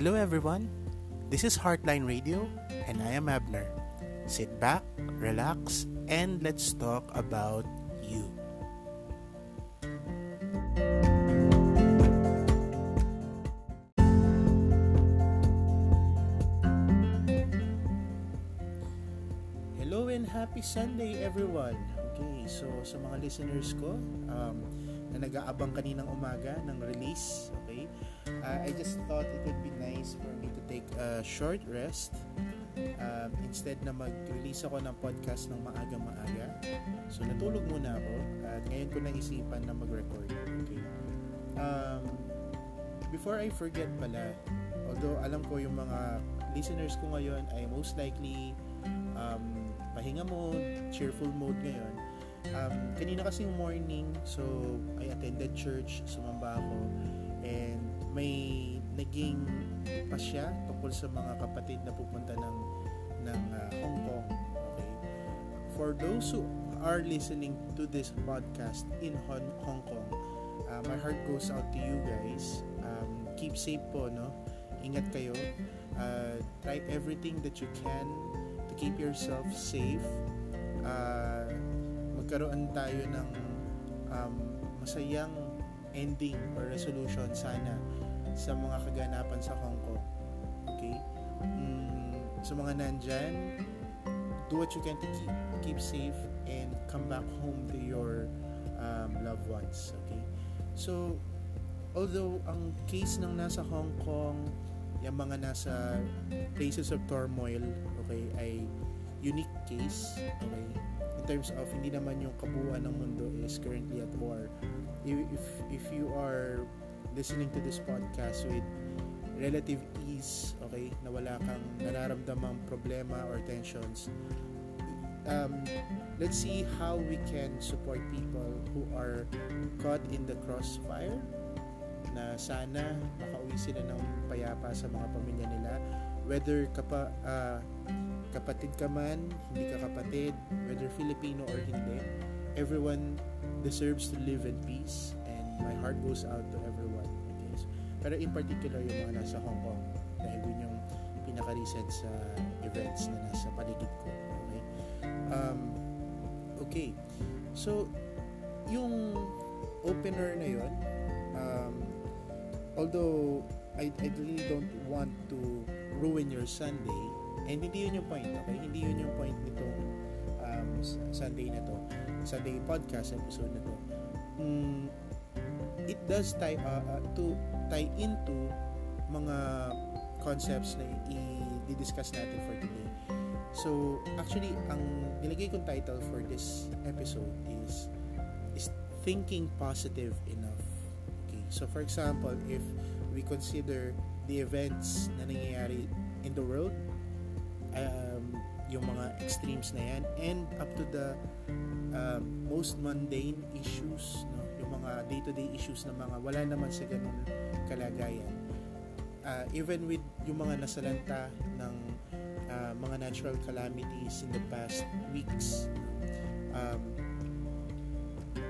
Hello everyone. This is Heartline Radio and I am Abner. Sit back, relax, and let's talk about you. Hello and happy Sunday everyone. Okay, so sa mga listeners ko um, na nag-aabang kaninang umaga ng release, uh, I just thought it would be nice for me to take a short rest um, instead na mag-release ako ng podcast ng maaga-maaga. So natulog muna ako at ngayon ko naisipan na mag-record. Okay. Um, before I forget pala, although alam ko yung mga listeners ko ngayon ay most likely um, pahinga mode, cheerful mode ngayon. Um, kanina kasing morning, so I attended church, sumamba ako, and may naging pasya tungkol sa mga kapatid na pupunta ng ng uh, Hong Kong. Okay? For those who are listening to this podcast in Hong, Hong Kong, uh, my heart goes out to you guys. Um, keep safe po, no? Ingat kayo. Uh, try everything that you can to keep yourself safe. Uh, magkaroon tayo ng um, masayang ending or resolution sana sa mga kaganapan sa Hong Kong. Okay? Mm, sa mga nandyan, do what you can to keep, keep safe and come back home to your um, loved ones. Okay? So, although ang case ng nasa Hong Kong, yung mga nasa places of turmoil, okay, ay unique case, okay, in terms of hindi naman yung kabuuan ng mundo is currently at war. If, if, if you are listening to this podcast with relative ease, okay, na wala kang nararamdamang problema or tensions, um, let's see how we can support people who are caught in the crossfire na sana makauwi sila ng payapa sa mga pamilya nila. Whether kapa, uh, kapatid ka man, hindi ka kapatid, whether Filipino or hindi, everyone deserves to live in peace my heart goes out to everyone. Okay? So, pero in particular yung mga nasa Hong Kong dahil yun yung pinaka-recent sa events na nasa paligid ko. Okay? Um, okay. So, yung opener na yun, um, although I, I really don't want to ruin your Sunday, and hindi yun yung point, okay? Hindi yun yung point nitong um, Sunday na to, Sunday podcast episode na to. Mm, it does tie uh, uh, to tie into mga concepts na i-discuss natin for today. So, actually, ang nilagay kong title for this episode is is thinking positive enough. Okay. So, for example, if we consider the events na nangyayari in the world, um, yung mga extremes na yan, and up to the um, most mundane issues, no? Mga day-to-day issues na mga wala naman sa ganun kalagayan. Uh, even with yung mga nasalanta ng uh, mga natural calamities in the past weeks, um,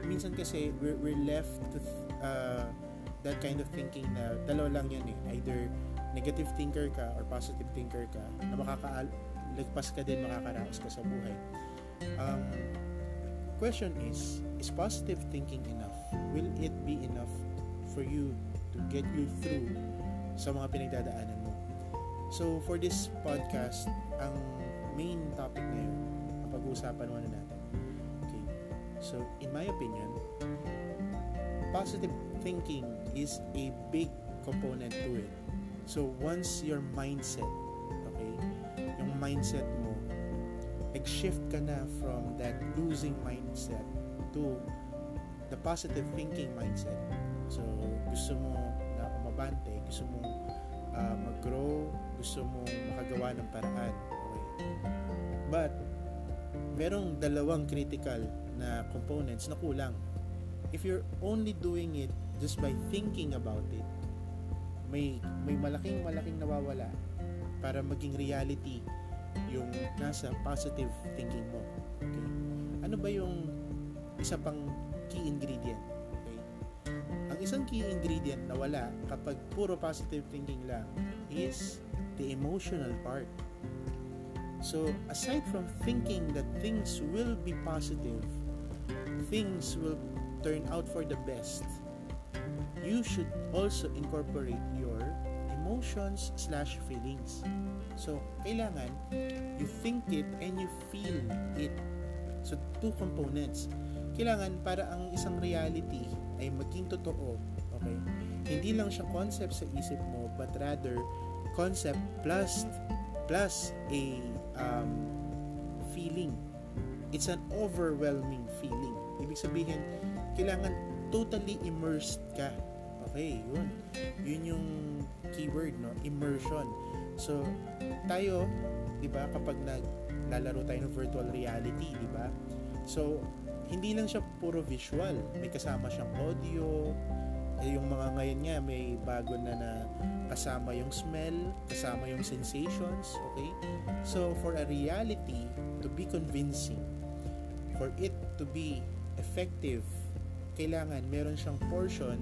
minsan kasi we're, we're left to uh, that kind of thinking na dalawa lang yan eh. Either negative thinker ka or positive thinker ka na makakaalagpas ka din, makakaraos ka sa buhay. Um, question is, is positive thinking enough? Will it be enough for you to get you through sa mga pinagdadaanan mo? So, for this podcast, ang main topic ngayon, ang pag-uusapan muna natin. Okay. So, in my opinion, positive thinking is a big component to it. So, once your mindset, okay, yung mindset mo, nag-shift ka na from that losing mindset to the positive thinking mindset. So, gusto mo na umabante, gusto mo uh, mag-grow, gusto mo makagawa ng paraan. Okay. But, merong dalawang critical na components na kulang. If you're only doing it just by thinking about it, may may malaking malaking nawawala para maging reality yung nasa positive thinking mo. Okay? Ano ba yung isa pang key ingredient? Okay? Ang isang key ingredient na wala kapag puro positive thinking lang is the emotional part. So, aside from thinking that things will be positive, things will turn out for the best, you should also incorporate emotions slash feelings. So, kailangan you think it and you feel it. So, two components. Kailangan para ang isang reality ay maging totoo. Okay? Hindi lang siya concept sa isip mo, but rather concept plus plus a um, feeling. It's an overwhelming feeling. Ibig sabihin, kailangan totally immersed ka. Okay, yun. Yun yung keyword, no? Immersion. So, tayo, di ba, kapag naglalaro tayo ng virtual reality, di ba? So, hindi lang siya puro visual. May kasama siyang audio, eh, yung mga ngayon nga may bago na na kasama yung smell, kasama yung sensations, okay? So for a reality to be convincing, for it to be effective, kailangan meron siyang portion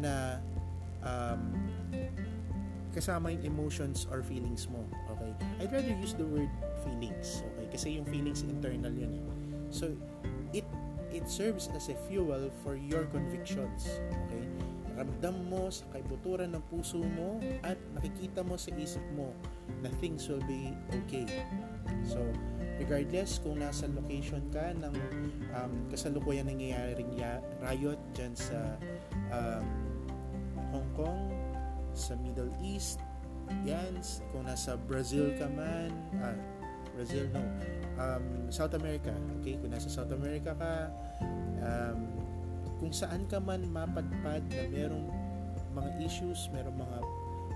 na um, kasama yung emotions or feelings mo, okay? I'd rather use the word feelings, okay? Kasi yung feelings internal yun eh. So it it serves as a fuel for your convictions. Okay? Ramdam mo sa kaibuturan ng puso mo at nakikita mo sa isip mo na things will be okay. So, regardless kung nasa location ka ng um, kasalukuyan nangyayaring riot dyan sa um, sa Middle East, yan, kung nasa Brazil ka man, ah, Brazil no, um, South America. Okay, kung nasa South America ka, um, kung saan ka man mapadpad na merong mga issues, merong mga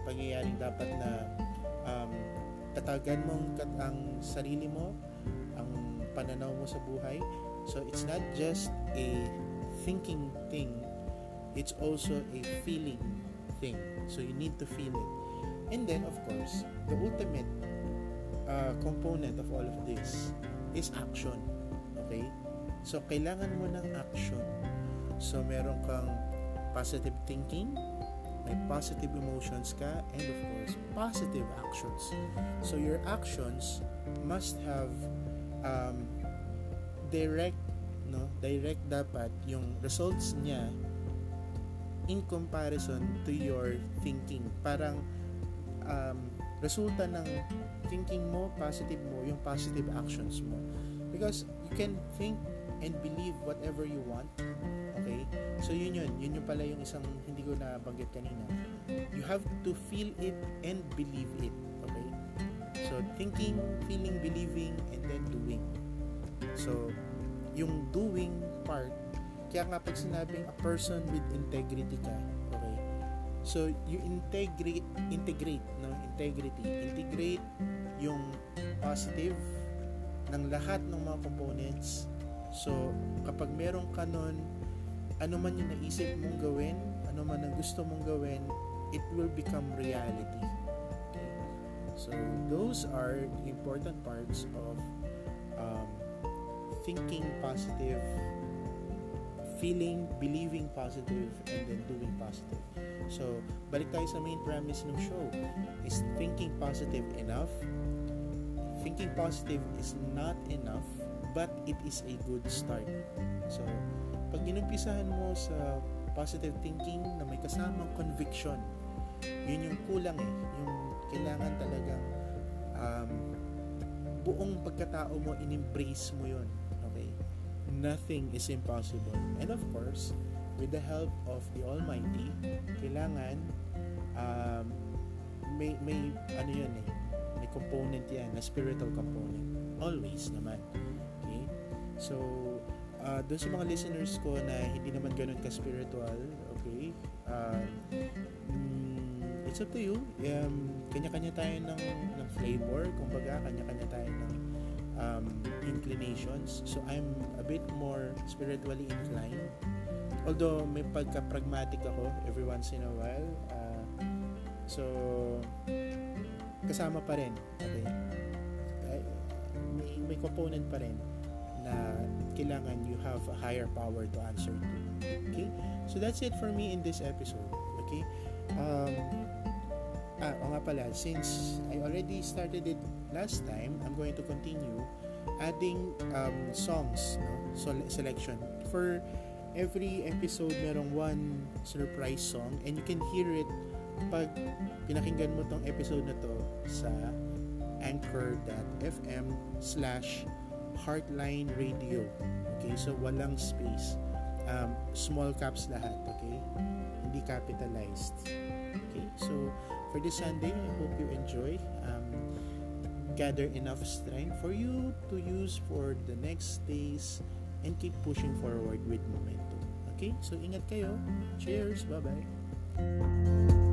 pangyayaring dapat na um, tatagan mo ang sarili mo, ang pananaw mo sa buhay. So it's not just a thinking thing, it's also a feeling thing. So you need to feel it. And then of course, the ultimate uh, component of all of this is action. Okay? So, kailangan mo ng action. So, meron kang positive thinking, may positive emotions ka, and of course, positive actions. So, your actions must have um, direct, no? Direct dapat yung results niya in comparison to your thinking. Parang um, resulta ng thinking mo, positive mo, yung positive actions mo. Because you can think and believe whatever you want. Okay? So yun yun. Yun yung pala yung isang hindi ko na banggit kanina. You have to feel it and believe it. Okay? So thinking, feeling, believing, and then doing. So yung doing part, kaya nga pag sinabing a person with integrity ka, okay? So you integrate integrate no integrity. Integrate yung positive ng lahat ng mga components. So, kapag meron ka nun, ano man yung naisip mong gawin, ano man ang gusto mong gawin, it will become reality. So, those are important parts of um, thinking positive, feeling, believing positive, and then doing positive. So, balik tayo sa main premise ng show. Is thinking positive enough? Thinking positive is not enough, but it is a good start. So, pag inumpisahan mo sa positive thinking na may kasamang conviction, yun yung kulang eh. Yung kailangan talagang um, buong pagkatao mo, in-embrace mo yun. Okay? Nothing is impossible. And of course, with the help of the Almighty, kailangan um, may, may ano yun eh, may component yan, na spiritual component. Always naman. Okay? So, uh, doon sa mga listeners ko na hindi naman ganun ka-spiritual, okay, uh, mm, it's up to you. Um, kanya-kanya tayo ng, ng flavor, kumbaga, kanya-kanya tayo ng um, inclinations. So, I'm a bit more spiritually inclined although may pagka-pragmatic ako every once in a while uh, so kasama pa rin okay may, may component pa rin na kailangan you have a higher power to answer to. Okay? So that's it for me in this episode. Okay? Um, ah, o nga pala, since I already started it last time, I'm going to continue adding um, songs, no? So, selection. For every episode, merong one surprise song and you can hear it pag pinakinggan mo tong episode na to sa anchor.fm slash heartline radio. Okay so walang space. Um, small caps lahat okay? Hindi capitalized. Okay so for this Sunday I hope you enjoy. Um, gather enough strength for you to use for the next days and keep pushing forward with momentum. Okay? So ingat kayo. Cheers. Bye bye